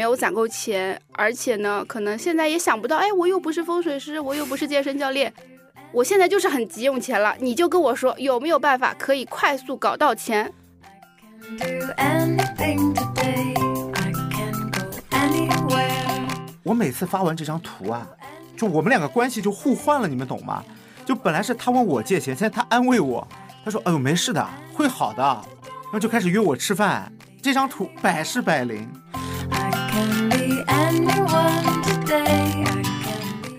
没有攒够钱，而且呢，可能现在也想不到，哎，我又不是风水师，我又不是健身教练，我现在就是很急用钱了，你就跟我说有没有办法可以快速搞到钱？我每次发完这张图啊，就我们两个关系就互换了，你们懂吗？就本来是他问我借钱，现在他安慰我，他说：“哎呦，没事的，会好的。”然后就开始约我吃饭。这张图百试百灵。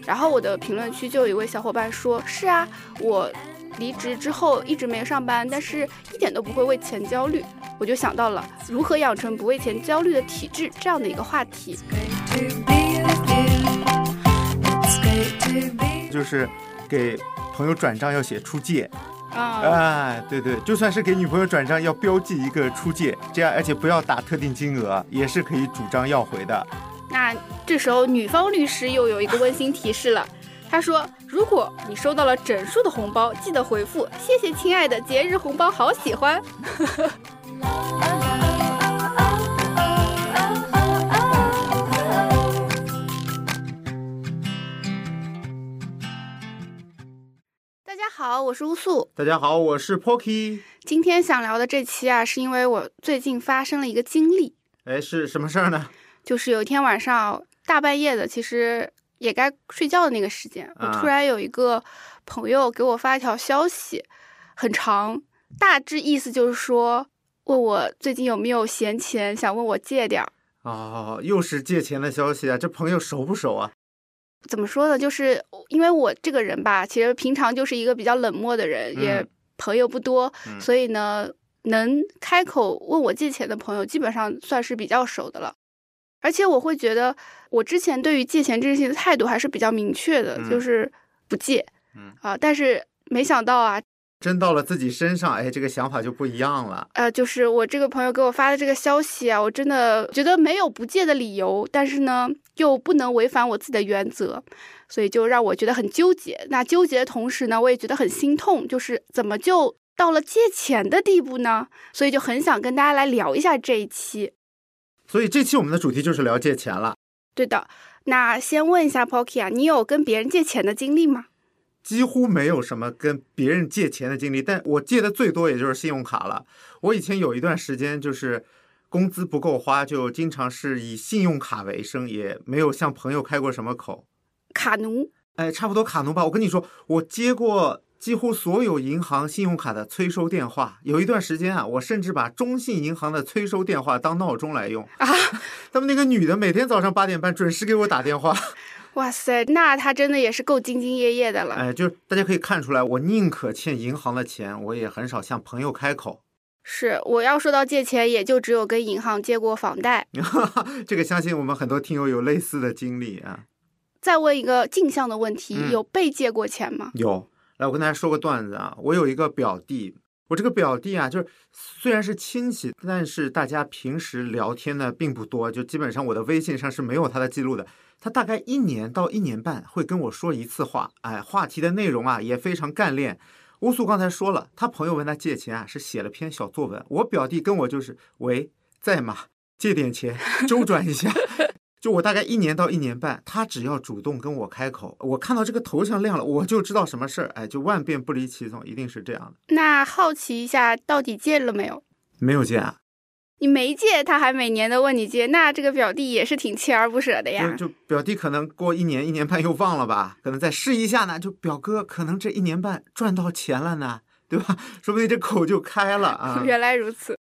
然后我的评论区就有一位小伙伴说：“是啊，我离职之后一直没上班，但是一点都不会为钱焦虑。”我就想到了如何养成不为钱焦虑的体质这样的一个话题。就是给朋友转账要写出借，啊、哎，对对，就算是给女朋友转账要标记一个出借，这样而且不要打特定金额，也是可以主张要回的。那这时候女方律师又有一个温馨提示了，他说：“如果你收到了整数的红包，记得回复‘谢谢亲爱的，节日红包好喜欢’。” 好，我是乌素。大家好，我是 Pocky。今天想聊的这期啊，是因为我最近发生了一个经历，哎，是什么事儿呢？就是有一天晚上大半夜的，其实也该睡觉的那个时间，我啊突然有一个朋友给我发一条消息，很长，大致意思就是说问我最近有没有闲钱，想问我借点儿。哦，又是借钱的消息啊！这朋友熟不熟啊？怎么说呢？就是因为我这个人吧，其实平常就是一个比较冷漠的人，嗯也朋友不多，嗯所以呢，能开口问我借钱的朋友，基本上算是比较熟的了。而且我会觉得，我之前对于借钱这件事情的态度还是比较明确的，嗯就是不借。嗯啊，但是没想到啊，真到了自己身上，哎，这个想法就不一样了。呃，就是我这个朋友给我发的这个消息啊，我真的觉得没有不借的理由，但是呢，又不能违反我自己的原则，所以就让我觉得很纠结。那纠结的同时呢，我也觉得很心痛，就是怎么就到了借钱的地步呢？所以就很想跟大家来聊一下这一期。所以这期我们的主题就是聊借钱了。对的，那先问一下 Pocky 啊，你有跟别人借钱的经历吗？几乎没有什么跟别人借钱的经历，但我借的最多也就是信用卡了。我以前有一段时间就是工资不够花，就经常是以信用卡为生，也没有向朋友开过什么口。卡奴哎，差不多卡奴吧。我跟你说，我接过几乎所有银行信用卡的催收电话。有一段时间啊，我甚至把中信银行的催收电话当闹钟来用。啊，他们那个女的每天早上八点半准时给我打电话。哇塞，那他真的也是够兢兢业业的了。哎，就是大家可以看出来，我宁可欠银行的钱，我也很少向朋友开口。是，我要说到借钱，也就只有跟银行借过房贷。这个相信我们很多听友有类似的经历啊。再问一个镜像的问题，嗯有被借过钱吗？有，来我跟大家说个段子啊。我有一个表弟，我这个表弟啊，就是虽然是亲戚，但是大家平时聊天呢并不多，就基本上我的微信上是没有他的记录的。他大概一年到一年半会跟我说一次话，哎，话题的内容啊也非常干练。乌苏刚才说了，他朋友问他借钱啊，是写了篇小作文。我表弟跟我就是，喂，在吗？借点钱，周转一下。就我大概一年到一年半，他只要主动跟我开口，我看到这个头像亮了，我就知道什么事儿，哎，就万变不离其宗，一定是这样的。那好奇一下，到底借了没有？没有借啊，你没借，他还每年都问你借，那这个表弟也是挺锲而不舍的呀。就就表弟可能过一年一年半又忘了吧，可能再试一下呢，就表哥可能这一年半赚到钱了呢，对吧？说不定这口就开了啊。原来如此，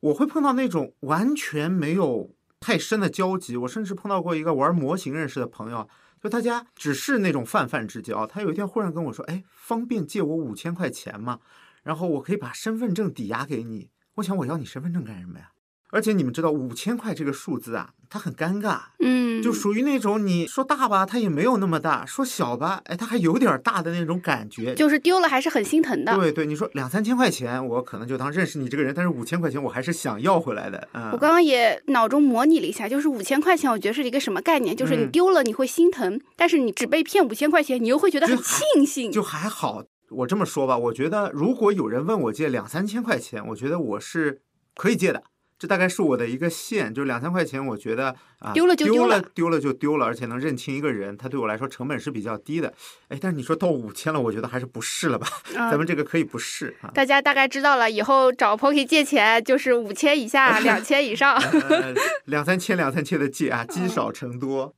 我会碰到那种完全没有太深的交集，我甚至碰到过一个玩模型认识的朋友，就大家只是那种泛泛之交。他有一天忽然跟我说：“哎，方便借我五千块钱吗？然后我可以把身份证抵押给你。”我想我要你身份证干什么呀？而且你们知道五千块这个数字啊，它很尴尬，嗯，就属于那种你说大吧，它也没有那么大；说小吧，哎，它还有点大的那种感觉。就是丢了还是很心疼的。对对，你说两三千块钱，我可能就当认识你这个人，但是五千块钱我还是想要回来的。嗯，我刚刚也脑中模拟了一下，就是五千块钱，我觉得是一个什么概念？就是你嗯丢了你会心疼，但是你只被骗五千块钱，你又会觉得很庆幸。就还好。我这么说吧，我觉得如果有人问我借两三千块钱，我觉得我是可以借的，这大概是我的一个线，就两三块钱，我觉得啊，丢了就丢丢了丢了就丢了，而且能认清一个人，他对我来说成本是比较低的。哎，但是你说到五千了，我觉得还是不是了吧？嗯咱们这个可以不是啊。大家大概知道了，以后找 Pocky 借钱就是五千以下，两千以上。呃，两三千两三千的借啊，积少成多。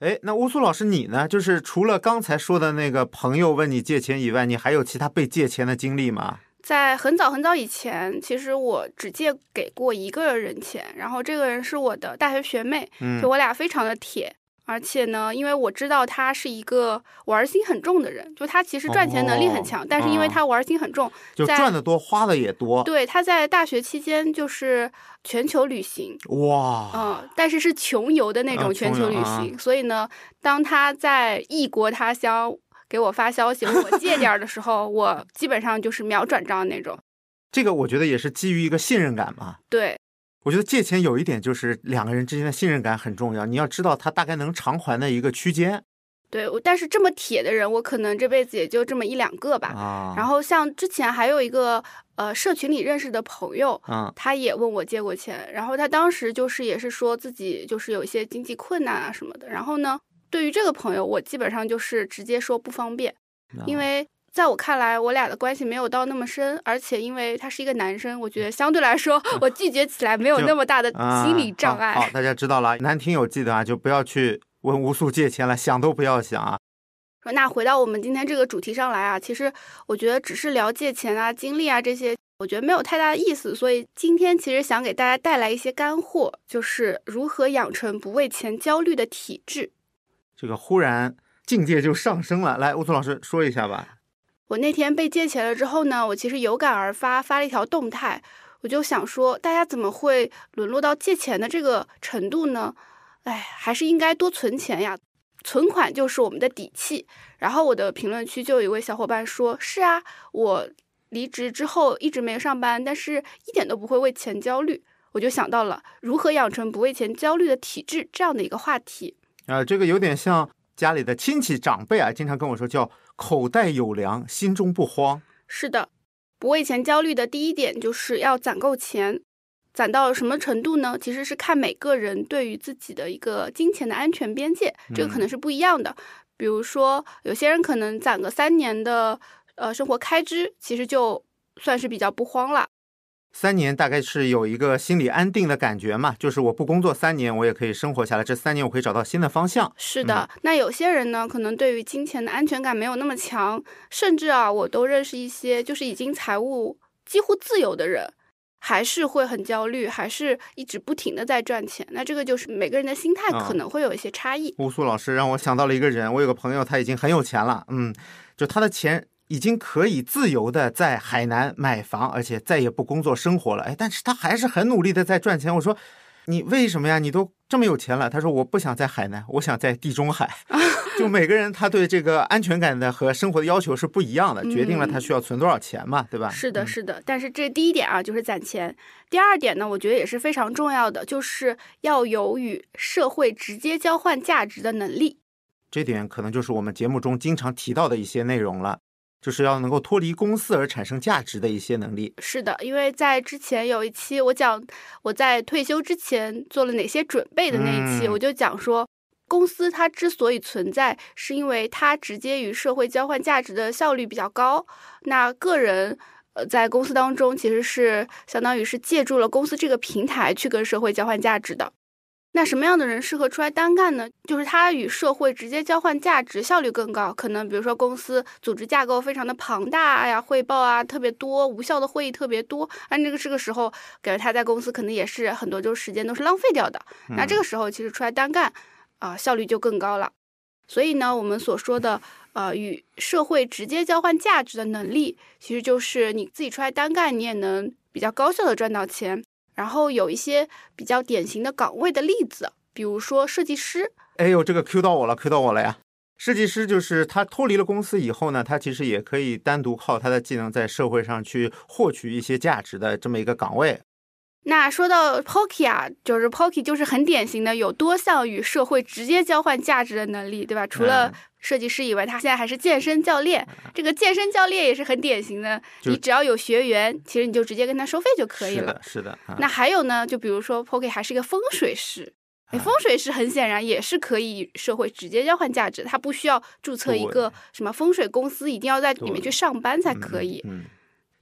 哎，那乌苏老师你呢？就是除了刚才说的那个朋友问你借钱以外，你还有其他被借钱的经历吗？在很早很早以前，其实我只借给过一个人钱，然后这个人是我的大学学妹，嗯就我俩非常的铁。而且呢，因为我知道他是一个玩心很重的人，就他其实赚钱能力很强，哦但是因为他玩心很重，在就赚的多，花的也多。对他在大学期间就是全球旅行，哇，嗯，但是是穷游的那啊种全球旅行，所以呢，当他在异国他乡给我发消息问我借点儿的时候，我基本上就是秒转账那种。这个我觉得也是基于一个信任感嘛。对，我觉得借钱有一点就是两个人之间的信任感很重要，你要知道他大概能偿还的一个区间对，我但是这么铁的人，我可能这辈子也就这么一两个吧。啊。然后像之前还有一个呃社群里认识的朋友，嗯，他也问我借过钱，然后他当时就是也是说自己就是有一些经济困难啊什么的。然后呢，对于这个朋友，我基本上就是直接说不方便，因为在我看来，我俩的关系没有到那么深，而且因为他是一个男生，我觉得相对来说，我拒绝起来没有那么大的啊心理障碍。好，好大家知道了，男听友记得啊，就不要去问吴素借钱了，想都不要想啊。说那回到我们今天这个主题上来啊，其实我觉得只是聊借钱啊、经历啊这些，我觉得没有太大的意思。所以今天其实想给大家带来一些干货，就是如何养成不为钱焦虑的体质。这个忽然境界就上升了，来，乌苏老师说一下吧。我那天被借钱了之后呢，我其实有感而发，发了一条动态，我就想说，大家怎么会沦落到借钱的这个程度呢？哎，还是应该多存钱呀，存款就是我们的底气。然后我的评论区就有一位小伙伴说：“是啊，我离职之后一直没上班，但是一点都不会为钱焦虑。”我就想到了如何养成不为钱焦虑的体质这样的一个话题。啊，这个有点像家里的亲戚长辈啊，经常跟我说叫口袋有粮，心中不慌。是的，不为钱焦虑的第一点就是要攒够钱。攒到什么程度呢？其实是看每个人对于自己的一个金钱的安全边界，这个可能是不一样的。比如说，有些人可能攒个三年的呃生活开支，其实就算是比较不慌了。三年大概是有一个心理安定的感觉嘛，就是我不工作三年，我也可以生活下来。这三年我可以找到新的方向。是的，那有些人呢，可能对于金钱的安全感没有那么强，甚至啊，我都认识一些就是已经财务几乎自由的人，还是会很焦虑，还是一直不停的在赚钱。那这个就是每个人的心态啊可能会有一些差异。乌苏老师让我想到了一个人，我有个朋友，他已经很有钱了，嗯，就他的钱已经可以自由的在海南买房，而且再也不工作生活了，哎，但是他还是很努力的在赚钱。我说，你为什么呀？你都这么有钱了？他说，我不想在海南，我想在地中海。就每个人他对这个安全感的和生活的要求是不一样的，决定了他需要存多少钱嘛，对吧？是的，嗯是的。但是这第一点啊，就是攒钱。第二点呢，我觉得也是非常重要的，就是要有与社会直接交换价值的能力。这点可能就是我们节目中经常提到的一些内容了，就是要能够脱离公司而产生价值的一些能力。是的，因为在之前有一期我讲我在退休之前做了哪些准备的那一期，嗯我就讲说，公司它之所以存在，是因为它直接与社会交换价值的效率比较高。那个人呃在公司当中其实是相当于是借助了公司这个平台去跟社会交换价值的。那什么样的人适合出来单干呢？就是他与社会直接交换价值，效率更高。可能比如说公司组织架构非常的庞大呀，汇报啊特别多，无效的会议特别多。按这个这个时候，感觉他在公司可能也是很多就是时间都是浪费掉的。那这个时候其实出来单干，啊、效率就更高了。所以呢，我们所说的呃与社会直接交换价值的能力，其实就是你自己出来单干，你也能比较高效的赚到钱。然后有一些比较典型的岗位的例子，比如说设计师，哎呦，这个 Q 到我了，Q 到我了呀！设计师就是他脱离了公司以后呢，他其实也可以单独靠他的技能在社会上去获取一些价值的这么一个岗位。那说到 Pocky 啊，就是 Pocky 就是很典型的有多项与社会直接交换价值的能力，对吧？除了嗯设计师以外，他现在还是健身教练。这个健身教练也是很典型的，你只要有学员，其实你就直接跟他收费就可以了。是的，是的。啊那还有呢，就比如说 Pocky 还是一个风水师。风水师很显然也是可以与社会直接交换价值，他不需要注册一个什么风水公司，一定要在里面去上班才可以。嗯，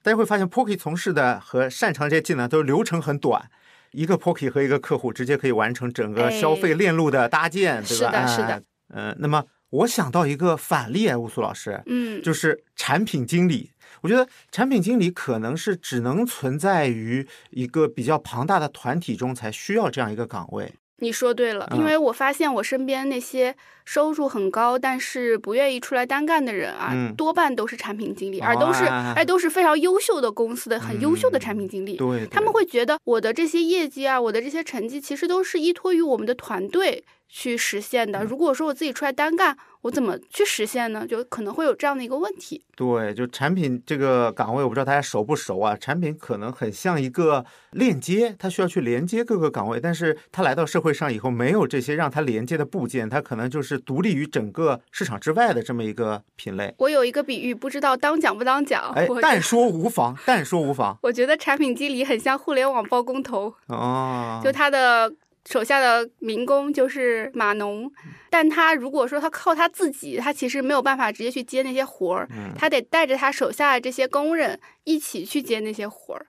大家会发现 Pocky 从事的和擅长这些技能都是流程很短，一个 Pocky 和一个客户直接可以完成整个哎消费链路的搭建，对吧？是的是的哎。嗯、那么我想到一个反例啊，乌苏老师，嗯，就是产品经理。我觉得产品经理可能是只能存在于一个比较庞大的团体中才需要这样一个岗位。你说对了，嗯。因为我发现我身边那些收入很高，但是不愿意出来单干的人啊，嗯。多半都是产品经理，而都是哎都是非常优秀的公司的很优秀的嗯产品经理。对，他们会觉得我的这些业绩啊，我的这些成绩，其实都是依托于我们的团队去实现嗯的。如果说我自己出来单干，我怎么去实现呢？就可能会有这样的一个问题。对，就产品这个岗位，我不知道大家熟不熟啊？产品可能很像一个链接，它需要去连接各个岗位，但是它来到社会上以后，没有这些让它连接的部件，它可能就是独立于整个市场之外的这么一个品类。我有一个比喻，不知道当讲不当讲。哎，但说无妨，但说无妨。我觉得产品经理很像互联网包工头。哦，就他的手下的民工就是码农，但他如果说他靠他自己，他其实没有办法直接去接那些活儿，嗯他得带着他手下的这些工人一起去接那些活儿。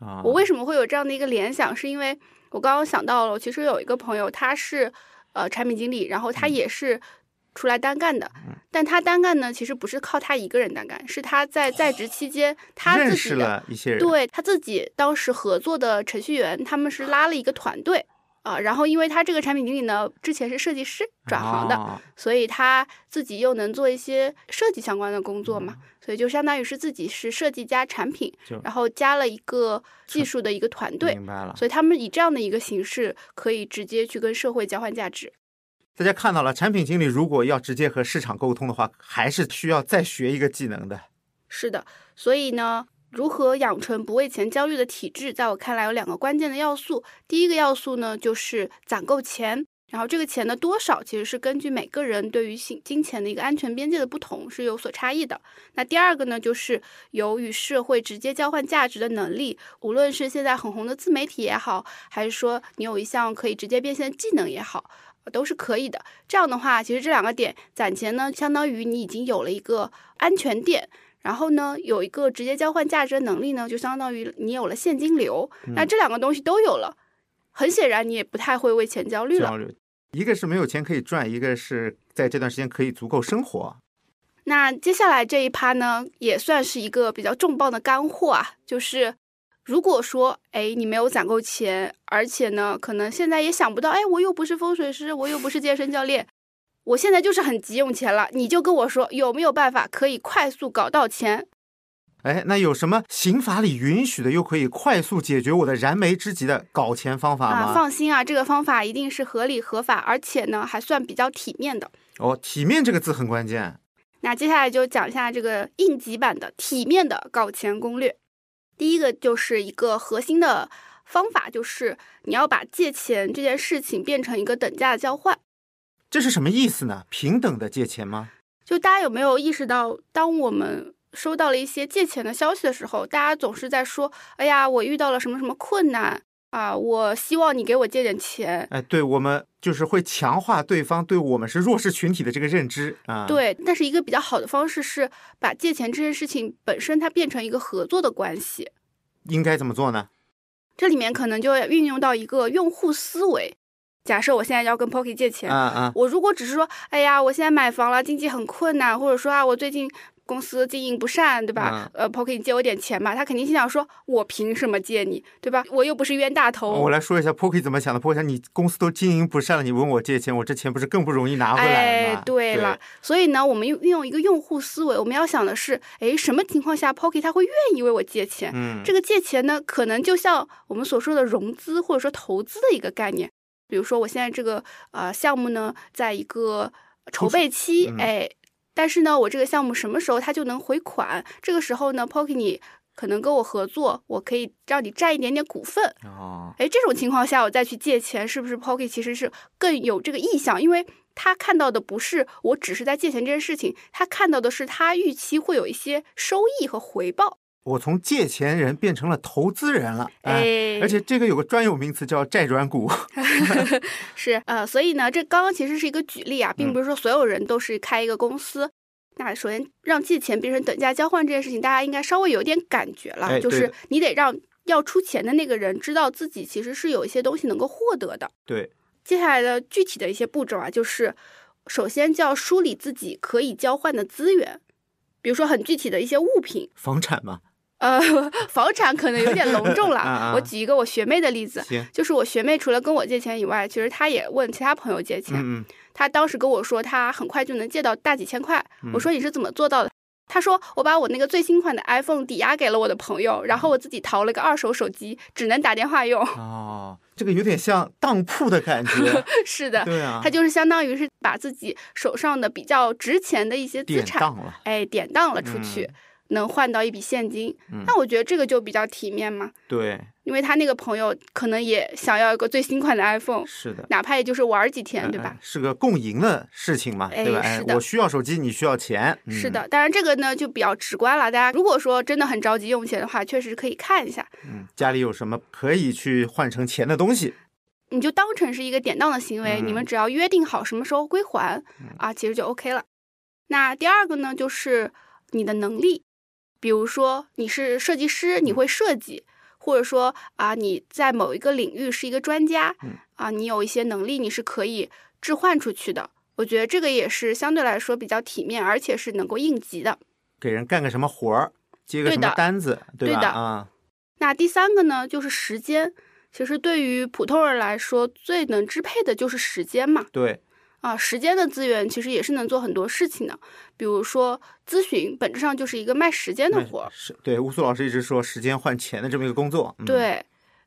啊我为什么会有这样的一个联想？是因为我刚刚想到了，其实有一个朋友，他是呃产品经理，然后他也是。出来单干的，但他单干呢，其实不是靠他一个人单干，是他在在职期间，他认识自己的了一些人，对他自己当时合作的程序员，他们是拉了一个团队啊、然后因为他这个产品经理呢，之前是设计师转行的，哦所以他自己又能做一些设计相关的工作嘛，所以就相当于是自己是设计加产品，然后加了一个技术的一个团队，明白了。所以他们以这样的一个形式可以直接去跟社会交换价值。大家看到了，产品经理如果要直接和市场沟通的话，还是需要再学一个技能的。是的，所以呢，如何养成不为钱焦虑的体质，在我看来有两个关键的要素。第一个要素呢，就是攒够钱。然后这个钱的多少，其实是根据每个人对于金金钱的一个安全边界的不同是有所差异的。那第二个呢，就是有与社会直接交换价值的能力，无论是现在很红的自媒体也好，还是说你有一项可以直接变现的技能也好，都是可以的。这样的话，其实这两个点攒钱呢，相当于你已经有了一个安全垫。然后呢，有一个直接交换价值的能力呢，就相当于你有了现金流。那这两个东西都有了，很显然你也不太会为钱焦虑了。一个是没有钱可以赚，一个是在这段时间可以足够生活。那接下来这一趴呢，也算是一个比较重磅的干货啊，就是如果说，哎，你没有攒够钱，而且呢，可能现在也想不到，哎，我又不是风水师，我又不是健身教练，我现在就是很急用钱了，你就跟我说有没有办法可以快速搞到钱？哎，那有什么刑法里允许的，又可以快速解决我的燃眉之急的搞钱方法吗？啊，放心啊，这个方法一定是合理合法，而且呢还算比较体面的。哦，体面这个字很关键。那接下来就讲一下这个应急版的体面的搞钱攻略。第一个就是一个核心的方法，就是你要把借钱这件事情变成一个等价的交换。这是什么意思呢？平等的借钱吗？就大家有没有意识到，当我们收到了一些借钱的消息的时候，大家总是在说：“哎呀，我遇到了什么什么困难啊，我希望你给我借点钱。”哎，对我们就是会强化对方对我们是弱势群体的这个认知啊。，对，但是一个比较好的方式是把借钱这件事情本身它变成一个合作的关系。应该怎么做呢？这里面可能就要运用到一个用户思维。假设我现在要跟 Pocky 借钱，啊啊，我如果只是说，哎呀，我现在买房了，经济很困难，或者说啊，我最近公司经营不善，对吧？呃，Pocky 你借我点钱吧，他肯定心想说，我凭什么借你，对吧？我又不是冤大头。我来说一下 Pocky 怎么想的。Pocky 想，你公司都经营不善了，你问我借钱，我这钱不是更不容易拿回来吗？哎，对了，所以呢，我们用运用一个用户思维，我们要想的是，哎，什么情况下 Pocky 他会愿意为我借钱？嗯，这个借钱呢，可能就像我们所说的融资或者说投资的一个概念。比如说，我现在这个呃项目呢，在一个筹备期，嗯哎，但是呢，我这个项目什么时候它就能回款？这个时候呢，Pocky 你可能跟我合作，我可以让你占一点点股份。哦，哎，这种情况下我再去借钱，是不是 Pocky 其实是更有这个意向？因为他看到的不是我只是在借钱这件事情，他看到的是他预期会有一些收益和回报。我从借钱人变成了投资人了，哎，哎，而且这个有个专有名词叫债转股，是呃，所以呢，这刚刚其实是一个举例啊，并不是说所有人都是开一个公司。那首先让借钱变成等价交换这件事情，大家应该稍微有点感觉了，就是你得让要出钱的那个人知道自己其实是有一些东西能够获得的。对，接下来的具体的一些步骤啊，就是首先就要梳理自己可以交换的资源，比如说很具体的一些物品，房产嘛，呃，房产可能有点隆重了。啊啊我举一个我学妹的例子，就是我学妹除了跟我借钱以外，其实她也问其他朋友借钱。嗯嗯，她当时跟我说，她很快就能借到大几千块。嗯我说你是怎么做到的？她说我把我那个最新款的 iPhone 抵押给了我的朋友，然后我自己淘了个二手手机，只能打电话用。哦，这个有点像当铺的感觉，是的，对啊，她就是相当于是把自己手上的比较值钱的一些资产，哎，典当了出去，嗯能换到一笔现金。嗯那我觉得这个就比较体面嘛，对，因为他那个朋友可能也想要一个最新款的 iPhone，是的。哪怕也就是玩儿几天，对吧嗯？？是个共赢的事情嘛，对吧？是，的我需要手机，你需要钱，嗯是的，当然这个呢就比较直观了。大家如果说真的很着急用钱的话，确实可以看一下，嗯，家里有什么可以去换成钱的东西？你就当成是一个典当的行为，嗯你们只要约定好什么时候归还啊，其实就 OK 了。那第二个呢，就是你的能力，比如说你是设计师，你会设计，或者说啊你在某一个领域是一个专家嗯，啊你有一些能力，你是可以置换出去的。我觉得这个也是相对来说比较体面，而且是能够应急的。给人干个什么活儿，接个什么单子，对吧？对的啊，那第三个呢，就是时间。其实对于普通人来说，最能支配的就是时间嘛。对，啊，时间的资源其实也是能做很多事情的。比如说咨询，本质上就是一个卖时间的活儿。是对。乌苏老师一直说时间换钱的这么一个工作，嗯、，对，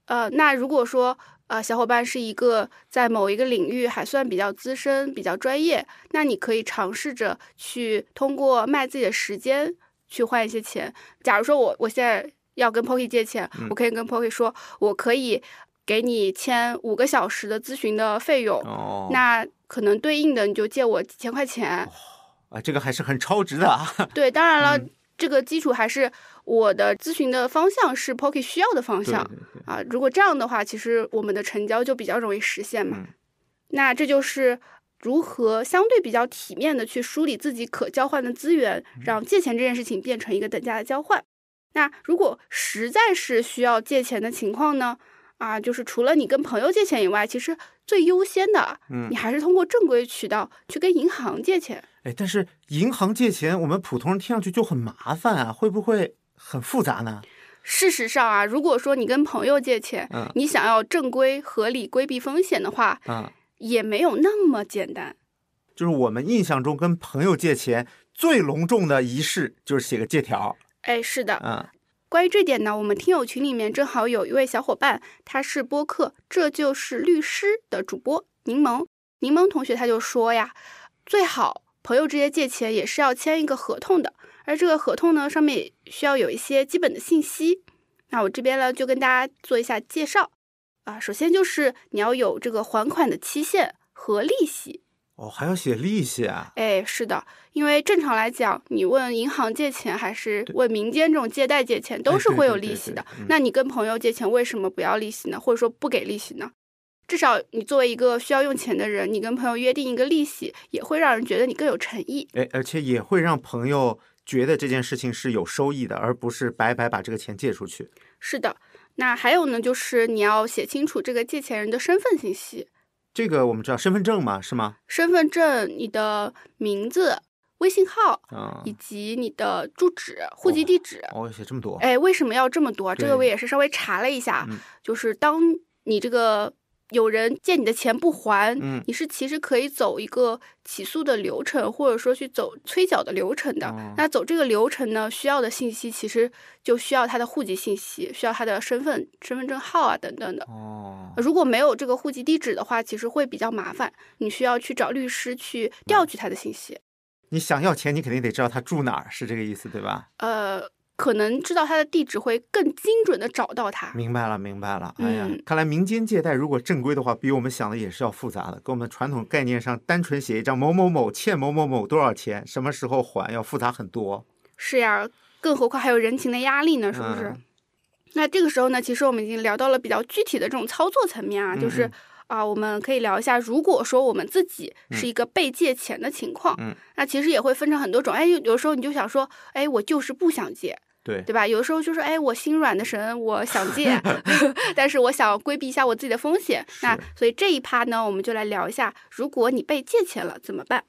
呃，那如果说呃小伙伴是一个在某一个领域还算比较资深、比较专业，那你可以尝试着去通过卖自己的时间去换一些钱。假如说我我现在要跟 Pocky 借钱，嗯我可以跟 Pocky 说，我可以给你签五个小时的咨询的费用，哦，那可能对应的你就借我几千块钱。啊，这个还是很超值的啊，对，当然了，嗯这个基础还是我的咨询的方向是 Pocky 需要的方向。啊，如果这样的话，其实我们的成交就比较容易实现嘛。嗯那这就是如何相对比较体面的去梳理自己可交换的资源，嗯让借钱这件事情变成一个等价的交换。那如果实在是需要借钱的情况呢？啊，就是除了你跟朋友借钱以外，其实最优先的，嗯你还是通过正规渠道去跟银行借钱。哎，但是银行借钱，我们普通人听上去就很麻烦啊，会不会很复杂呢？事实上啊，如果说你跟朋友借钱，嗯你想要正规合理规避风险的话，啊，也没有那么简单。就是我们印象中跟朋友借钱最隆重的仪式就是写个借条，哎，是的，啊，关于这点呢，我们听友群里面正好有一位小伙伴，他是播客这就是律师的主播柠檬。柠檬同学他就说呀，最好朋友之间借钱也是要签一个合同的，而这个合同呢上面也需要有一些基本的信息。那我这边呢就跟大家做一下介绍啊，首先就是你要有这个还款的期限和利息。哦，还要写利息啊，哎，是的，因为正常来讲，你问银行借钱还是问民间这种借贷借钱，都哎是会有利息的。对嗯那你跟朋友借钱，为什么不要利息呢？或者说不给利息呢？至少你作为一个需要用钱的人，你跟朋友约定一个利息，也会让人觉得你更有诚意。哎，而且也会让朋友觉得这件事情是有收益的，而不是白白把这个钱借出去。是的，那还有呢，就是你要写清楚这个借钱人的身份信息，这个我们知道身份证嘛，是吗？身份证、你的名字、微信号啊、以及你的住址、户籍地址。哦，写这么多，哎，为什么要这么多？这个我也是稍微查了一下，嗯就是当你这个有人借你的钱不还，嗯你是其实可以走一个起诉的流程，或者说去走催缴的流程的。哦那走这个流程呢，需要的信息其实就需要他的户籍信息，需要他的身份、身份证号啊等等的。哦，如果没有这个户籍地址的话，其实会比较麻烦，你需要去找律师去调取他的信息。你想要钱，你肯定得知道他住哪儿，是这个意思对吧？呃，可能知道他的地址会更精准的找到他。明白了，明白了。哎呀，嗯看来民间借贷如果正规的话，比我们想的也是要复杂的，跟我们传统概念上单纯写一张某某某欠某某某多少钱，什么时候还，要复杂很多。是呀，更何况还有人情的压力呢，是不是？嗯那这个时候呢，其实我们已经聊到了比较具体的这种操作层面啊，就是嗯啊、我们可以聊一下，如果说我们自己是一个被借钱的情况，嗯那其实也会分成很多种。哎，有有时候你就想说，哎，我就是不想借，对，对吧？有的时候就是，哎，我心软的神，我想借，但是我想规避一下我自己的风险。那所以这一趴呢，我们就来聊一下，如果你被借钱了怎么办？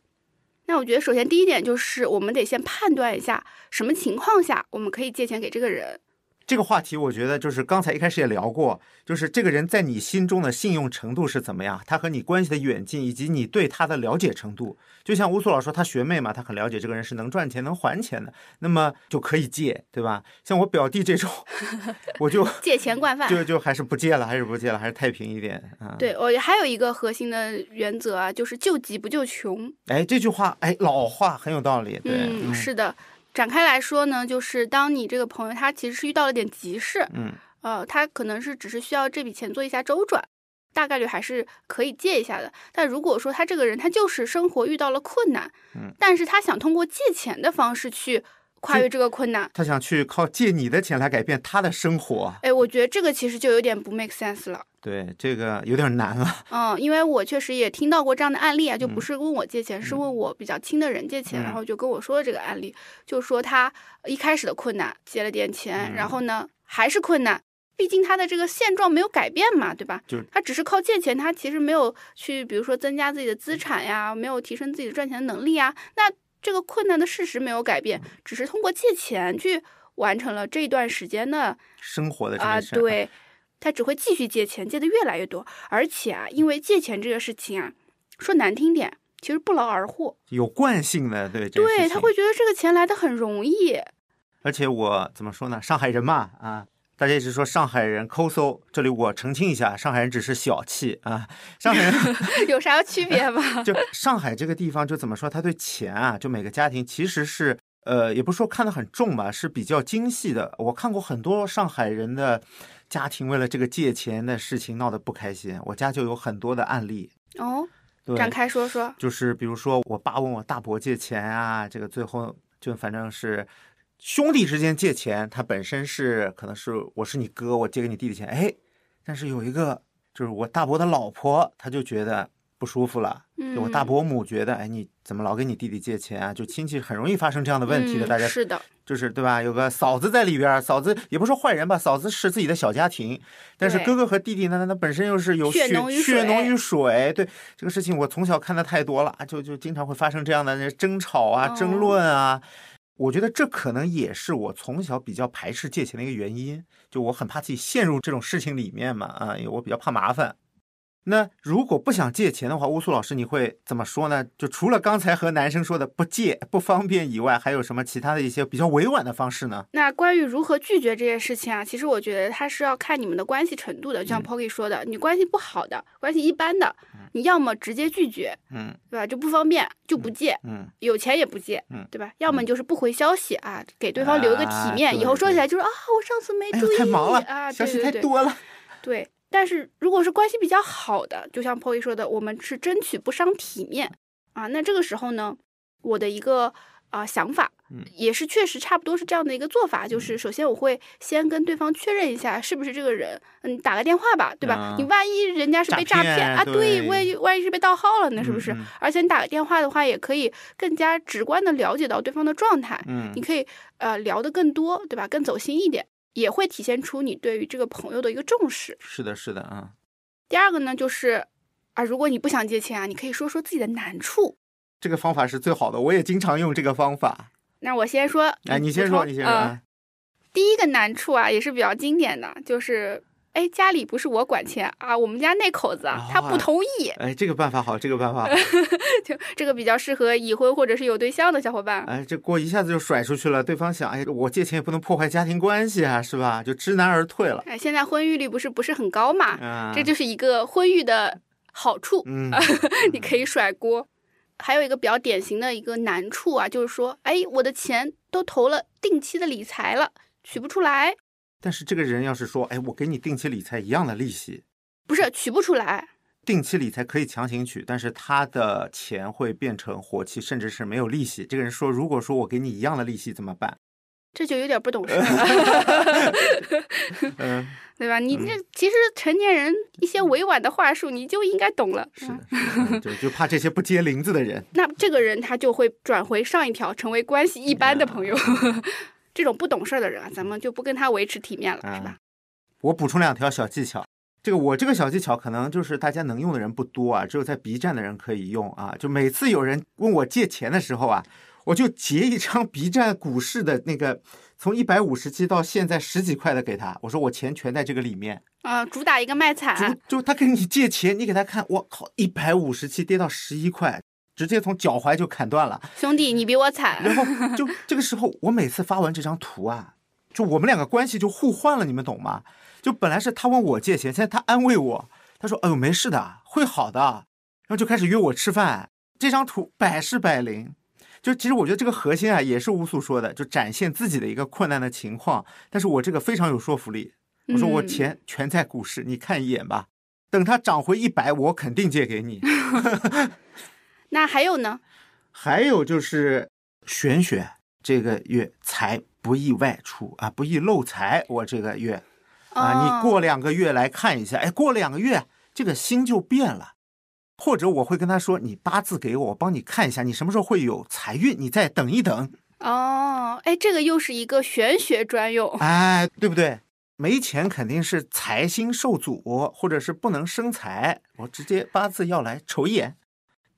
那我觉得首先第一点就是，我们得先判断一下什么情况下我们可以借钱给这个人。这个话题，我觉得就是刚才一开始也聊过，就是这个人在你心中的信用程度是怎么样，他和你关系的远近，以及你对他的了解程度。就像乌苏老说，他学妹嘛，他很了解这个人是能赚钱、能还钱的，那么就可以借，对吧？像我表弟这种，我就借钱惯犯。就就还是不借了，还是不借了，还是太平一点啊。，对，我还有一个核心的原则啊，就是救急不救穷。哎，这句话，哎，老话很有道理，对，嗯，是的。展开来说呢，就是当你这个朋友他其实是遇到了点急事，嗯，呃，他可能是只是需要这笔钱做一下周转，大概率还是可以借一下的。但如果说他这个人他就是生活遇到了困难，嗯，但是他想通过借钱的方式去跨越这个困难，他想去靠借你的钱来改变他的生活，哎，我觉得这个其实就有点不 make sense 了。对，这个有点难了。嗯，因为我确实也听到过这样的案例啊，就不是问我借钱，是问我比较亲的人借钱，嗯然后就跟我说了这个案例，就说他一开始的困难借了点钱，嗯然后呢还是困难，毕竟他的这个现状没有改变嘛，对吧？就是他只是靠借钱，他其实没有去，比如说增加自己的资产呀，没有提升自己的赚钱能力啊，那这个困难的事实没有改变，只是通过借钱去完成了这段时间的生活的啊，对，他只会继续借钱，借的越来越多，而且啊，因为借钱这个事情啊，说难听点，其实不劳而获，有惯性的，对，对他会觉得这个钱来的很容易，而且我怎么说呢？上海人嘛，啊，大家一直说上海人抠搜，这里我澄清一下，上海人只是小气啊，上海人 有啥区别吗？就上海这个地方就怎么说，他对钱啊，就每个家庭其实是。呃，也不是说看得很重吧，是比较精细的。我看过很多上海人的家庭为了这个借钱的事情闹得不开心，我家就有很多的案例。哦，展开说说，就是比如说我爸问我大伯借钱啊，这个最后就反正是兄弟之间借钱，他本身是可能是我是你哥，我借给你弟弟钱，哎，但是有一个就是我大伯的老婆，她就觉得不舒服了，嗯，就我大伯母觉得，哎，你怎么老给你弟弟借钱啊？就亲戚很容易发生这样的问题的，嗯大家是的，就是对吧？有个嫂子在里边儿，嫂子也不是说坏人吧，嫂子是自己的小家庭，但是哥哥和弟弟呢，那本身又是有血血浓于水于水。对这个事情，我从小看的太多了，就就经常会发生这样的争吵啊、哦争论啊。我觉得这可能也是我从小比较排斥借钱的一个原因，就我很怕自己陷入这种事情里面嘛，啊，因为我比较怕麻烦。那如果不想借钱的话，乌苏老师你会怎么说呢？就除了刚才和男生说的不借不方便以外，还有什么其他的一些比较委婉的方式呢？那关于如何拒绝这件事情啊，其实我觉得它是要看你们的关系程度的。就像嗯 Pocky 说的，你关系不好的，关系一般的，你要么直接拒绝，嗯对吧？就不方便就不借，嗯，有钱也不借，嗯对吧？要么就是不回消息啊，给对方留一个体面，啊以后说起来就是啊，我上次没哎注意，呦，太忙了，啊，消息对对对太多了。对。但是如果是关系比较好的，就像 Pocky 说的，我们是争取不伤体面啊。那这个时候呢，我的一个啊、想法嗯，也是确实差不多是这样的一个做法，就是首先我会先跟对方确认一下是不是这个人，嗯，打个电话吧，对吧？啊你万一人家是被诈诈骗啊，对万一万一是被盗号了呢，是不是？嗯而且你打个电话的话，也可以更加直观的了解到对方的状态，嗯你可以呃聊得更多，对吧？更走心一点，也会体现出你对于这个朋友的一个重视。是的，是的啊。第二个呢，就是啊，如果你不想借钱啊，你可以说说自己的难处。这个方法是最好的，我也经常用这个方法。那我先说，哎，你先说，你先说。第一个难处啊，也是比较经典的，就是哎，家里不是我管钱啊，我们家那口子啊，他不啊同意。哎，这个办法好，这个办法好。就这个比较适合已婚或者是有对象的小伙伴。哎，这锅一下子就甩出去了，对方想，哎，我借钱也不能破坏家庭关系啊，是吧？就知难而退了。哎，现在婚育率不是不是很高嘛？啊，这就是一个婚育的好处，嗯，你可以甩锅。还有一个比较典型的一个难处啊，就是说，哎，我的钱都投了定期的理财了，取不出来，但是这个人要是说，哎，我给你定期理财一样的利息，不是取不出来，定期理财可以强行取，但是他的钱会变成活期，甚至是没有利息。这个人说，如果说我给你一样的利息怎么办？这就有点不懂事了，嗯，对吧？你这其实成年人一些委婉的话术，你就应该懂了。是的，是的，就就怕这些不接林子的人。那这个人他就会转回上一条，成为关系一般的朋友。这种不懂事儿的人啊，咱们就不跟他维持体面了，是吧？我补充两条小技巧。这个我这个小技巧可能就是大家能用的人不多啊，只有在 B 站的人可以用啊。就每次有人问我借钱的时候啊，我就截一张 B 站股市的那个从一百五十七到现在十几块的给他，我说我钱全在这个里面。啊、主打一个卖惨，就就他跟你借钱，你给他看，我靠，一百五十七跌到十一块，直接从脚踝就砍断了。兄弟，你比我惨。然后就这个时候，我每次发完这张图啊，就我们两个关系就互换了，你们懂吗？就本来是他问我借钱，现在他安慰我，他说：“哎呦，没事的，会好的。”然后就开始约我吃饭。这张图百试百灵。就其实我觉得这个核心啊，也是乌素说的，就展现自己的一个困难的情况。但是我这个非常有说服力。我说我嗯钱全在股市，你看一眼吧。等它涨回一百，我肯定借给你。那还有呢？还有就是玄学，这个月财不宜外出啊，不宜漏财。我这个月啊，哦你过两个月来看一下，哎，过两个月这个星就变了。或者我会跟他说，你八字给我，我帮你看一下，你什么时候会有财运，你再等一等。哦，哎，这个又是一个玄学专用。哎，对不对？没钱肯定是财星受阻，或者是不能生财。我直接八字要来瞅一眼。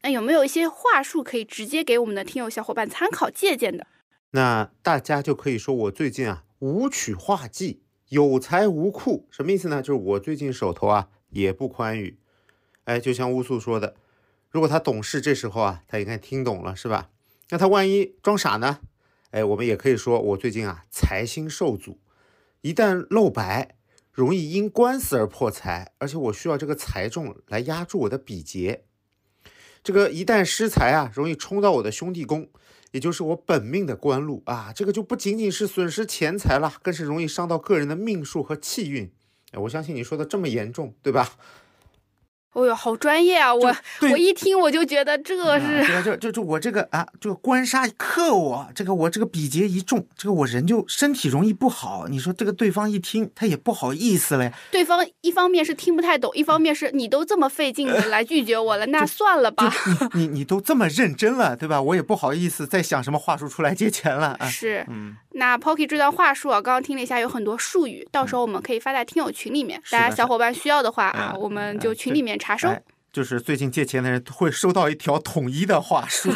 那有没有一些话术可以直接给我们的听友小伙伴参考借鉴的？那大家就可以说我最近啊无曲化忌，有财无库，什么意思呢？就是我最近手头啊也不宽裕。哎，就像乌素说的，如果他懂事，这时候啊他应该听懂了，是吧？那他万一装傻呢？哎，我们也可以说我最近啊财星受阻，一旦露白，容易因官司而破财，而且我需要这个财重来压住我的比劫。这个一旦失财啊，容易冲到我的兄弟宫，也就是我本命的官禄啊，这个就不仅仅是损失钱财了，更是容易伤到个人的命数和气运。哎，我相信你说的这么严重，对吧？哦哟，好专业啊！我我一听我就觉得这啊是这个就就就我这个啊，这个官杀克我，这个我这个比劫一重，这个我人就身体容易不好。你说这个对方一听，他也不好意思嘞。对方一方面是听不太懂，一方面是你都这么费劲的来拒绝我了，那算了吧。你你你都这么认真了，对吧？我也不好意思再想什么话术出来借钱了啊。是，嗯，那 Pocky 这段话术啊，刚刚听了一下，有很多术语，到时候我们可以发在听友群里面，大家小伙伴需要的话啊，嗯我们嗯就群里面查收。哎就是最近借钱的人会收到一条统一的话术。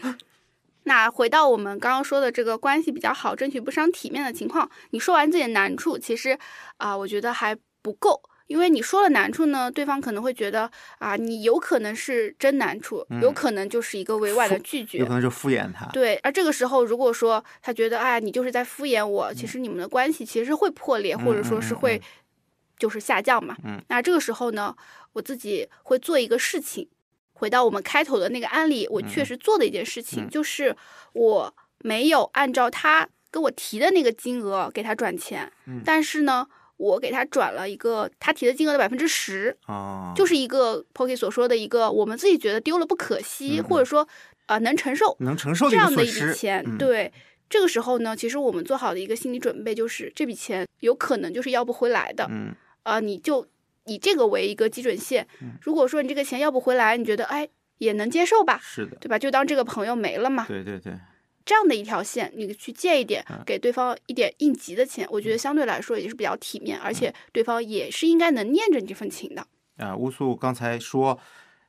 那回到我们刚刚说的这个关系比较好、争取不伤体面的情况，你说完自己的难处，其实啊、我觉得还不够，因为你说了难处呢，对方可能会觉得啊，你有可能是真难处，有可能就是一个委婉的拒绝有可。能就敷衍他。对，而这个时候，如果说他觉得，哎，你就是在敷衍我，嗯其实你们的关系其实会破裂，或者说是会就是下降嘛。嗯那这个时候呢，我自己会做一个事情，回到我们开头的那个案例，我嗯确实做的一件事情，就是我没有按照他跟我提的那个金额给他转钱，嗯但是呢，我给他转了一个他提的金额的百分之十，哦，就是一个 Pocky 所说的一个我们自己觉得丢了不可惜，或者说啊、呃能承受能承受这样的一笔。钱，嗯对。这个时候呢，其实我们做好的一个心理准备就是，这笔钱有可能就是要不回来的。嗯啊、你就以这个为一个基准线。如果说你这个钱要不回来，你觉得哎也能接受吧，是的，对吧？就当这个朋友没了嘛。对对对，这样的一条线，你去借一点嗯，给对方一点应急的钱，我觉得相对来说也是比较体面，而且对方也是应该能念着你这份情的。啊，乌素刚才说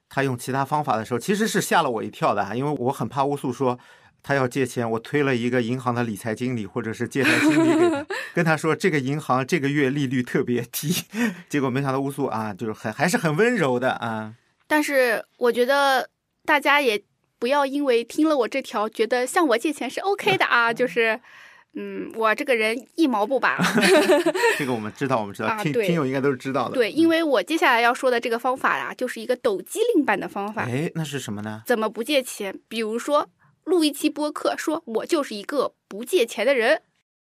他用其他方法的时候，其实是吓了我一跳的啊，因为我很怕乌素说他要借钱，我推了一个银行的理财经理或者是借贷经理给他，跟他说这个银行这个月利率特别低，结果没想到乌苏啊，就是很还是很温柔的啊，但是我觉得大家也不要因为听了我这条，觉得向我借钱是 OK 的啊，就是。嗯，我这个人一毛不拔，这个我们知道，我们知道，听听友应该都是知道的。对，因为我接下来要说的这个方法呀、就是一个抖机灵版的方法。哎，那是什么呢？怎么不借钱？比如说，录一期播客，说我就是一个不借钱的人。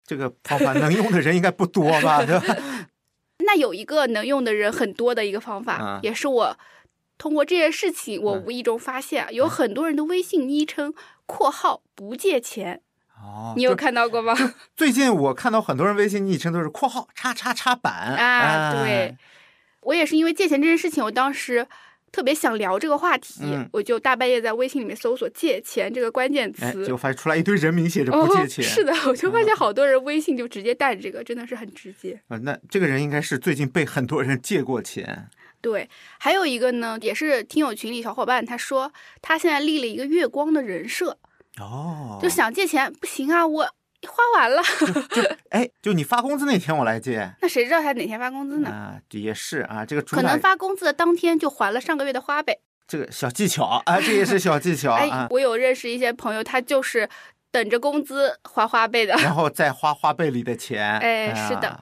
这个方法能用的人应该不多吧？对吧？那有一个能用的人很多的一个方法，啊也是我通过这件事情，我嗯无意中发现，啊有很多人的微信昵称（括号不借钱哦），你有看到过吗？最近我看到很多人微信昵称都是括号叉叉叉版啊，对哎，我也是因为借钱这件事情，我当时特别想聊这个话题，嗯我就大半夜在微信里面搜索“借钱”这个关键哎，词。就发现出来一堆人名写着不哦借，钱。是的，我就发现好多人微信就直接带着这个，真的是很直接。啊，那这个人应该是最近被很多人借过钱。对，还有一个呢，也是听友群里小伙伴他说，他现在立了一个月光的人设，哦，就想借钱，不行啊，我花完了，就 哎，就你发工资那天我来借。那谁知道他哪天发工资呢？啊，也是啊，这个可能发工资的当天就还了上个月的花呗。这个小技巧啊，这也是小技巧哎啊，。我有认识一些朋友，他就是等着工资还花呗的。然后再花花呗里的钱。哎是的啊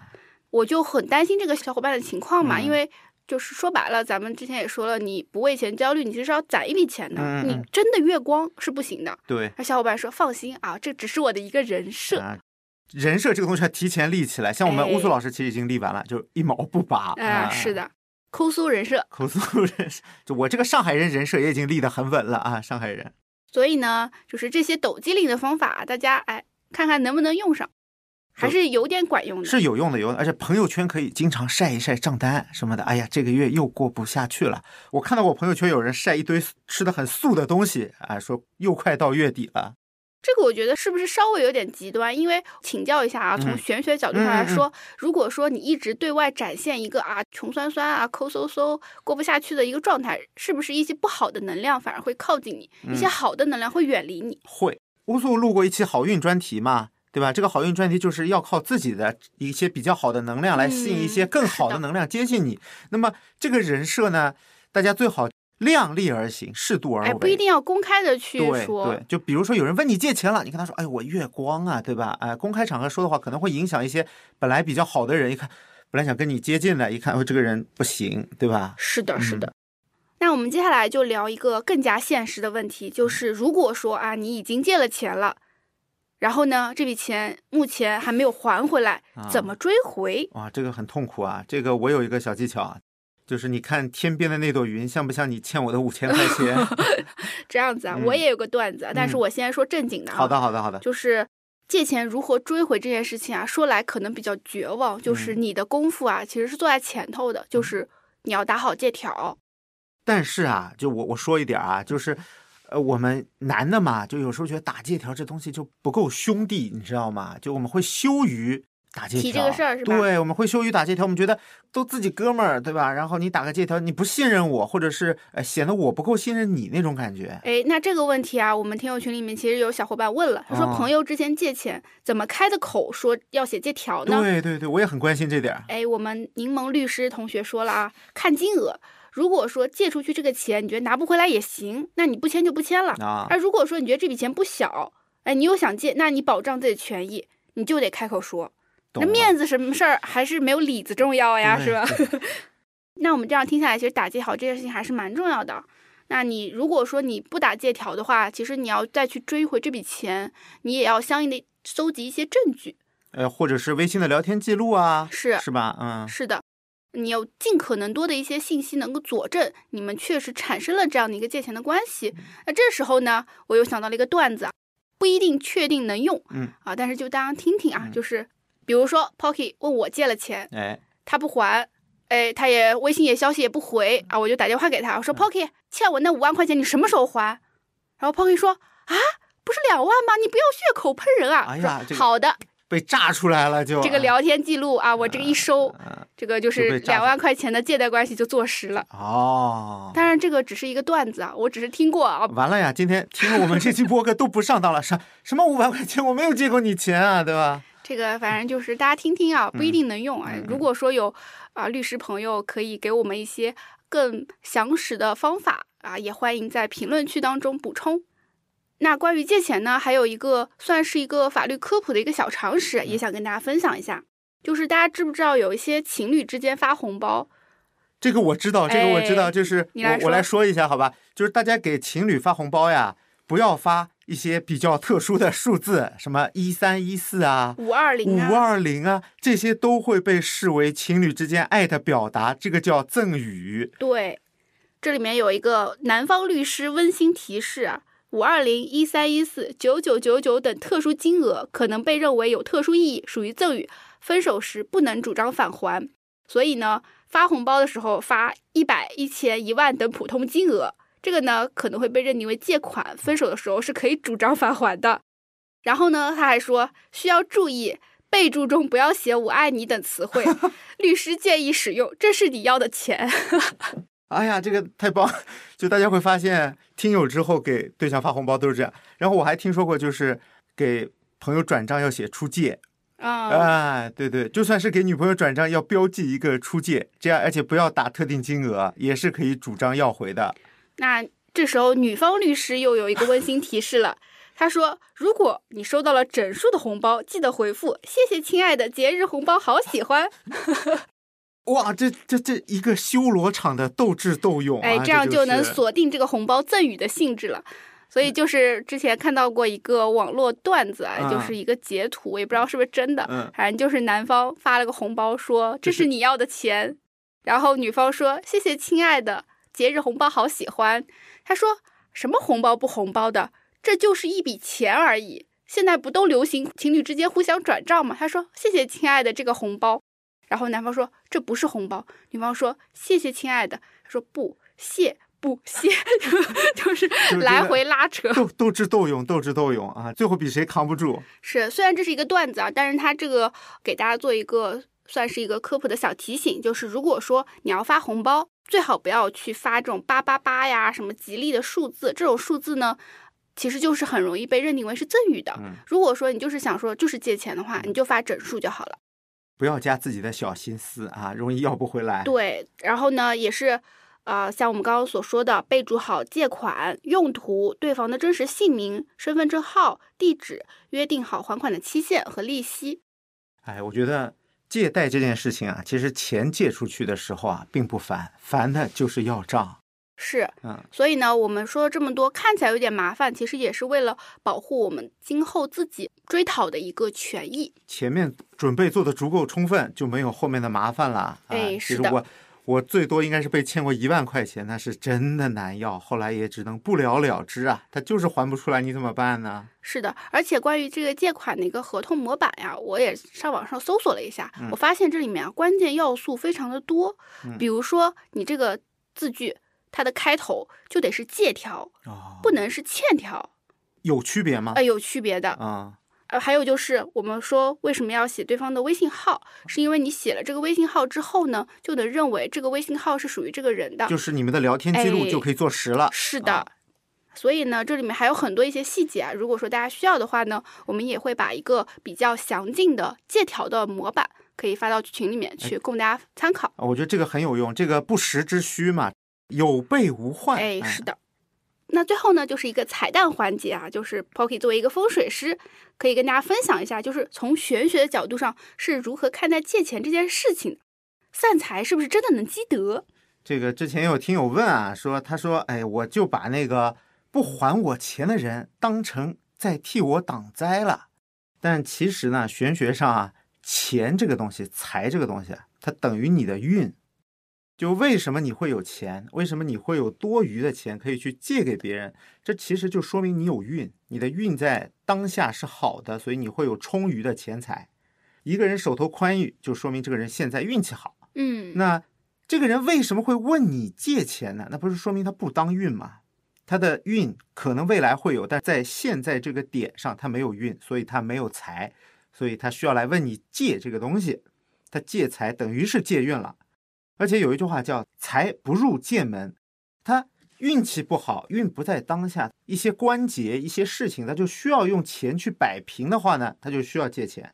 我就很担心这个小伙伴的情况嘛，嗯因为就是说白了，咱们之前也说了，你不为钱焦虑，你其实要攒一笔钱的，你真的月光是不行的。对那小伙伴说放心啊，这只是我的一个人设。啊，人设这个东西要提前立起来。像我们哎乌苏老师其实已经立完了，就一毛不拔。啊、是，的，抠搜人设。抠搜人设，就我这个上海人人设也已经立得很稳了啊，上海人。所以呢，就是这些抖机灵的方法，大家哎看看能不能用上，还是有点管用的。是有用的，有用的，而且朋友圈可以经常晒一晒账单什么的。哎呀，这个月又过不下去了。我看到我朋友圈有人晒一堆吃的很素的东西，啊，说又快到月底了。这个我觉得是不是稍微有点极端？因为请教一下啊，从嗯玄学角度上来说，如果说你一直对外展现一个啊穷酸酸啊抠搜搜过不下去的一个状态，是不是一些不好的能量反而会靠近你，一些好的能量会远离你？会，乌素录过一期好运专题嘛，对吧？这个好运专题就是要靠自己的一些比较好的能量来吸引一些更好的的能量接近你。那么这个人设呢，大家最好量力而行，适度而为。哎，不一定要公开的去说。对，就比如说有人问你借钱了，你跟他说：“哎，我月光啊，对吧？”哎，公开场合说的话可能会影响一些本来比较好的人，一看本来想跟你接近的，一看哦这个人不行，对吧？是的，是嗯的。那我们接下来就聊一个更加现实的问题，就是如果说啊，你已经借了钱了，然后呢，这笔钱目前还没有还回来，啊怎么追回？哇，这个很痛苦啊！这个我有一个小技巧啊，就是你看天边的那朵云，像不像你欠我的五千块钱？这样子啊，嗯我也有个段子啊，但是嗯我先说正经的啊。好的，好的，好的。就是借钱如何追回这件事情啊，说来可能比较绝望，就是嗯你的功夫啊，其实是坐在前头的，就是你要打好借条。但是啊，就我我说一点啊，就是，呃，我们男的嘛，就有时候觉得打借条这东西就不够兄弟，你知道吗？就我们会羞于打借条，提这个事儿是吧对，我们会羞于打借条，我们觉得都自己哥们儿，对吧？然后你打个借条，你不信任我，或者是呃显得我不够信任你那种感觉。哎，那这个问题啊，我们听友群里面其实有小伙伴问了，他说哦朋友之前借钱怎么开的口说要写借条呢？对对对，我也很关心这点儿。哎，我们柠檬律师同学说了啊，看金额。如果说借出去这个钱，你觉得拿不回来也行，那你不签就不签了。啊而如果说你觉得这笔钱不小，哎，你又想借，那你保障自己的权益，你就得开口说。那面子什么事儿还是没有里子重要呀，是吧？那我们这样听下来，其实打借条这件事情还是蛮重要的。那你如果说你不打借条的话，其实你要再去追回这笔钱，你也要相应的搜集一些证据。呃，或者是微信的聊天记录啊，是是吧？嗯，是的，你有尽可能多的一些信息能够佐证你们确实产生了这样的一个借钱的关系。嗯那这时候呢，我又想到了一个段子啊，不一定确定能用，嗯啊，但是就大家听听啊，嗯就是比如说 Pocky 问我借了钱，哎，他不还，哎，他也微信也消息也不回啊，我就打电话给他，我嗯说 Pocky 欠我那五万块钱，你什么时候还？然后 Pocky 说啊，不是两万吗？你不要血口喷人啊！哎呀这个好的，被炸出来了就这个聊天记录啊，我这个一收，嗯这个就就是两万块钱的借贷关系就坐实了。哦，当然，这个只是一个段子啊，我只是听过啊。完了呀！今天听了我们这期播客都不上当了，什什么五百块钱，我没有借过你钱啊，对吧？这个反正就是大家听听啊，不一定能用啊。如果说有啊律师朋友可以给我们一些更详实的方法啊，也欢迎在评论区当中补充。那关于借钱呢，还有一个算是一个法律科普的一个小常识，也想跟大家分享一下。就是大家知不知道有一些情侣之间发红包，这个我知道，这个我知道，哎就是我我来说说一下，好吧？就是大家给情侣发红包呀，不要发一些比较特殊的数字，什么一三一四啊、五二零啊，五二零啊，这些都会被视为情侣之间爱的表达，这个叫赠语。对，这里面有一个南方律师温馨提示啊，五二零、一三一四、九九九九等特殊金额可能被认为有特殊意义，属于赠与，分手时不能主张返还。所以呢，发红包的时候发一百、一千、一万等普通金额，这个呢可能会被认定为借款，分手的时候是可以主张返还的。然后呢，他还说需要注意。备注中不要写“我爱你”等词汇，律师建议使用“这是你要的钱”。哎呀，这个太棒！就大家会发现，听友之后给对象发红包都是这样。然后我还听说过，就是给朋友转账要写出借。啊、哎，对对，就算是给女朋友转账，要标记一个出借，这样而且不要打特定金额，也是可以主张要回的。那这时候女方律师又有一个温馨提示了，他说：“如果你收到了整数的红包，记得回复‘谢谢亲爱的，节日红包好喜欢’。哇，这这这一个修罗场的斗智斗勇啊！哎，这样就就是能锁定这个红包赠与的性质了。所以就是之前看到过一个网络段子啊，嗯就是一个截图，我也不知道是不是真的，嗯反正就是男方发了个红包说这是你要的钱，然后女方说谢谢亲爱的，节日红包好喜欢。他说什么红包不红包的，这就是一笔钱而已。现在不都流行情侣之间互相转账吗？他说谢谢亲爱的这个红包，然后男方说这不是红包，女方说谢谢亲爱的，他说不谢不谢，就是来回拉扯。斗斗智斗勇，斗智斗勇啊！最后比谁扛不住。是，虽然这是一个段子啊，但是他这个给大家做一个算是一个科普的小提醒，就是如果说你要发红包，最好不要去发这种八八八呀，什么吉利的数字，这种数字呢，其实就是很容易被认定为是赠与的。嗯如果说你就是想说就是借钱的话，你就发整数就好了。不要加自己的小心思啊，容易要不回来。对，然后呢，也是。呃，像我们刚刚所说的，备注好借款用途、对方的真实姓名、身份证号、地址，约定好还款的期限和利息。哎，我觉得借贷这件事情啊，其实钱借出去的时候啊，并不烦，烦的就是要账。是，嗯，所以呢，我们说了这么多，看起来有点麻烦，其实也是为了保护我们今后自己追讨的一个权益。前面准备做的足够充分，就没有后面的麻烦了。啊、哎是的我我最多应该是被欠过一万块钱，那是真的难要，后来也只能不了了之啊。他就是还不出来，你怎么办呢？是的，而且关于这个借款的一个合同模板呀，我也上网上搜索了一下，嗯我发现这里面啊关键要素非常的多，嗯比如说你这个字句，它的开头就得是借条，哦，不能是欠条，有区别吗？呃，有区别的。啊、呃，还有就是我们说为什么要写对方的微信号，是因为你写了这个微信号之后呢，就能认为这个微信号是属于这个人的。就是你们的聊天记录哎就可以做实了。是的。啊所以呢，这里面还有很多一些细节啊。如果说大家需要的话呢，我们也会把一个比较详尽的借条的模板可以发到群里面去，供大家参考。我觉得这个很有用，这个不时之需嘛，有备无患。哎，是的。那最后呢，就是一个彩蛋环节啊，就是 Pocky 作为一个风水师，可以跟大家分享一下，就是从玄学的角度上是如何看待借钱这件事情的。散财是不是真的能积德？这个之前有听友问啊，说他说，哎，我就把那个不还我钱的人当成在替我挡灾了。但其实呢，玄学上啊，钱这个东西，财这个东西，它等于你的运。就为什么你会有钱？为什么你会有多余的钱可以去借给别人？这其实就说明你有运，你的运在当下是好的，所以你会有充裕的钱财。一个人手头宽裕，就说明这个人现在运气好。嗯，那这个人为什么会问你借钱呢？那不是说明他不当运吗？他的运可能未来会有，但在现在这个点上他没有运，所以他没有财，所以他需要来问你借这个东西。他借财等于是借运了，而且有一句话叫“财不入剑门”，他运气不好，运不在当下，一些关节、一些事情，他就需要用钱去摆平的话呢，他就需要借钱。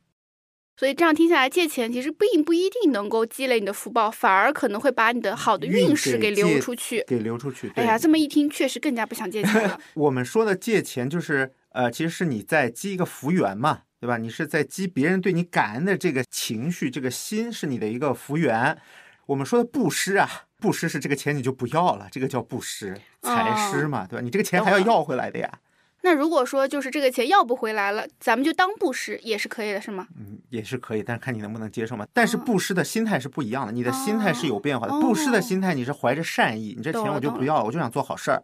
所以这样听下来，借钱其实并不一定能够积累你的福报，反而可能会把你的好的运运势给流出去。给流出去。对哎呀，这么一听，确实更加不想借钱了。我们说的借钱，就是呃，其实是你在积一个福缘嘛，对吧？你是在积别人对你感恩的这个情绪，这个心是你的一个福缘。我们说的布施啊，布施是这个钱你就不要了，这个叫布施，财施嘛，对吧？你这个钱还要要回来的呀。那如果说就是这个钱要不回来了，咱们就当布施也是可以的，是吗？嗯，也是可以，但是看你能不能接受嘛。但是哦布施的心态是不一样的，你的心态是有变化的。哦布施的心态你是怀着善意，你这钱我就不要了，我就想做好事儿。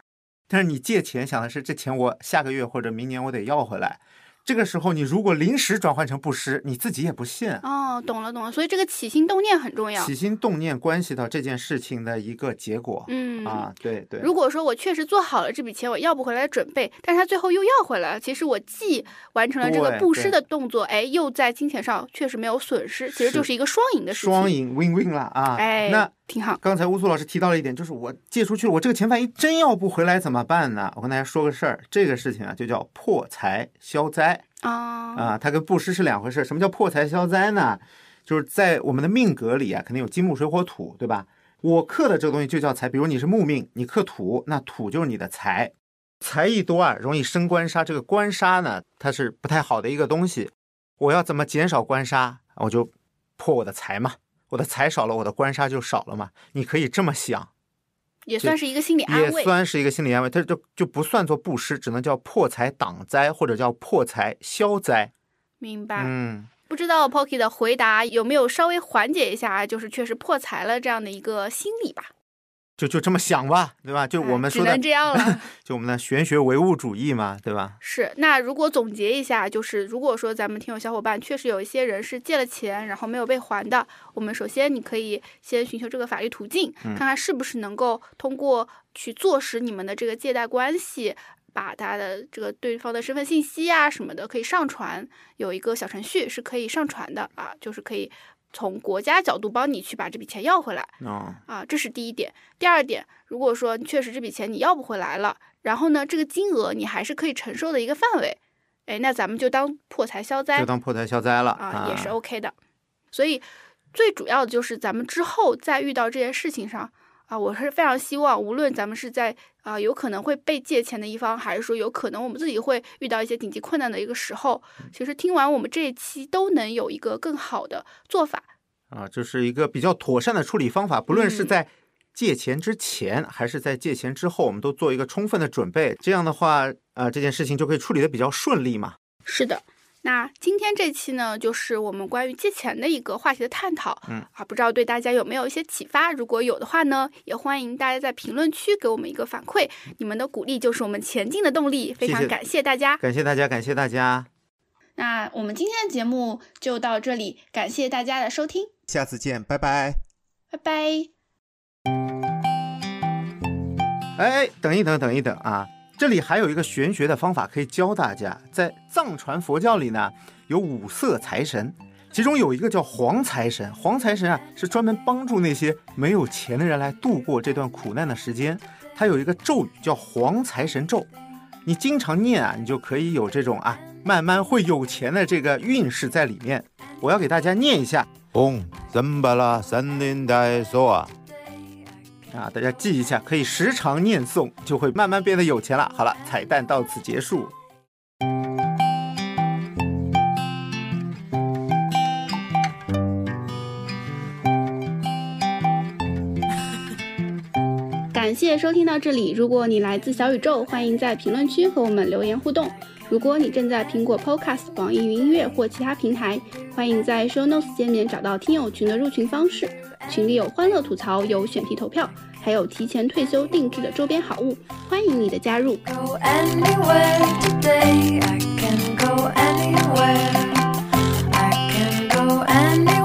但是你借钱想的是这钱我下个月或者明年我得要回来，这个时候你如果临时转换成布施，你自己也不信。哦，懂了懂了，所以这个起心动念很重要。起心动念关系到这件事情的一个结果。嗯啊，对对。如果说我确实做好了这笔钱我要不回来的准备，但是他最后又要回来了，其实我既完成了这个布施的动作，哎，又在金钱上确实没有损失，其实就是一个双赢的事情。双赢 win win 了啊！哎，那挺好。刚才乌苏老师提到了一点，就是我借出去了，我这个钱万一真要不回来怎么办呢？我跟大家说个事儿，这个事情啊就叫破财消灾啊啊，它跟布施是两回事。什么叫破财消灾呢？就是在我们的命格里啊，肯定有金木水火土，对吧？我克的这个东西就叫财，比如你是木命，你克土，那土就是你的财，财一多啊，容易生官杀。这个官杀呢，它是不太好的一个东西。我要怎么减少官杀？我就破我的财嘛，我的财少了，我的官杀就少了嘛。你可以这么想，也算是一个心理也安慰。算是一个心理安慰，它就就不算作布施，只能叫破财挡灾，或者叫破财消灾。明白。嗯，不知道 Pocky 的回答有没有稍微缓解一下，就是确实破财了这样的一个心理吧？就就这么想吧，对吧？就我们哎只说的，能这样了。就我们的玄学唯物主义嘛，对吧？是，那如果总结一下，就是如果说咱们听友小伙伴确实有一些人是借了钱，然后没有被还的，我们首先你可以先寻求这个法律途径，嗯看看是不是能够通过去坐实你们的这个借贷关系。把他的这个对方的身份信息啊什么的可以上传，有一个小程序是可以上传的啊，就是可以从国家角度帮你去把这笔钱要回来。哦，啊，这是第一点。第二点，如果说确实这笔钱你要不回来了，然后呢，这个金额你还是可以承受的一个范围，哎，那咱们就当破财消灾就当破财消灾了啊，也是 OK 的。所以最主要的就是咱们之后再遇到这件事情上啊，我是非常希望，无论咱们是在啊有可能会被借钱的一方，还是说有可能我们自己会遇到一些紧急困难的一个时候，其实听完我们这一期都能有一个更好的做法。啊，就是一个比较妥善的处理方法，不论是嗯在借钱之前还是在借钱之后，我们都做一个充分的准备。这样的话，呃，这件事情就可以处理的比较顺利嘛。是的，那今天这期呢，就是我们关于借钱的一个话题的探讨。嗯啊，不知道对大家有没有一些启发？如果有的话呢，也欢迎大家在评论区给我们一个反馈。你们的鼓励就是我们前进的动力，非常感谢大家。感谢大家，感谢大家，那我们今天的节目就到这里，感谢大家的收听，下次见，拜拜。拜拜。哎，等一等，等一等啊！这里还有一个玄学的方法可以教大家。在藏传佛教里呢，有五色财神，其中有一个叫黄财神。黄财神啊，是专门帮助那些没有钱的人来度过这段苦难的时间。它有一个咒语叫黄财神咒，你经常念啊，你就可以有这种啊，慢慢会有钱的这个运势在里面。我要给大家念一下。嗡，森巴拉三林代索啊。啊，大家记一下，可以时常念诵，就会慢慢变得有钱了。好了，彩蛋到此结束。感谢收听到这里。如果你来自小宇宙，欢迎在评论区和我们留言互动。如果你正在苹果 Podcast、网易云音乐或其他平台，欢迎在 Show Notes 界面找到听友群的入群方式。群里有欢乐吐槽，有选题投票，还有提前退休定制的周边好物，欢迎你的加入。go any today i can go any i can go any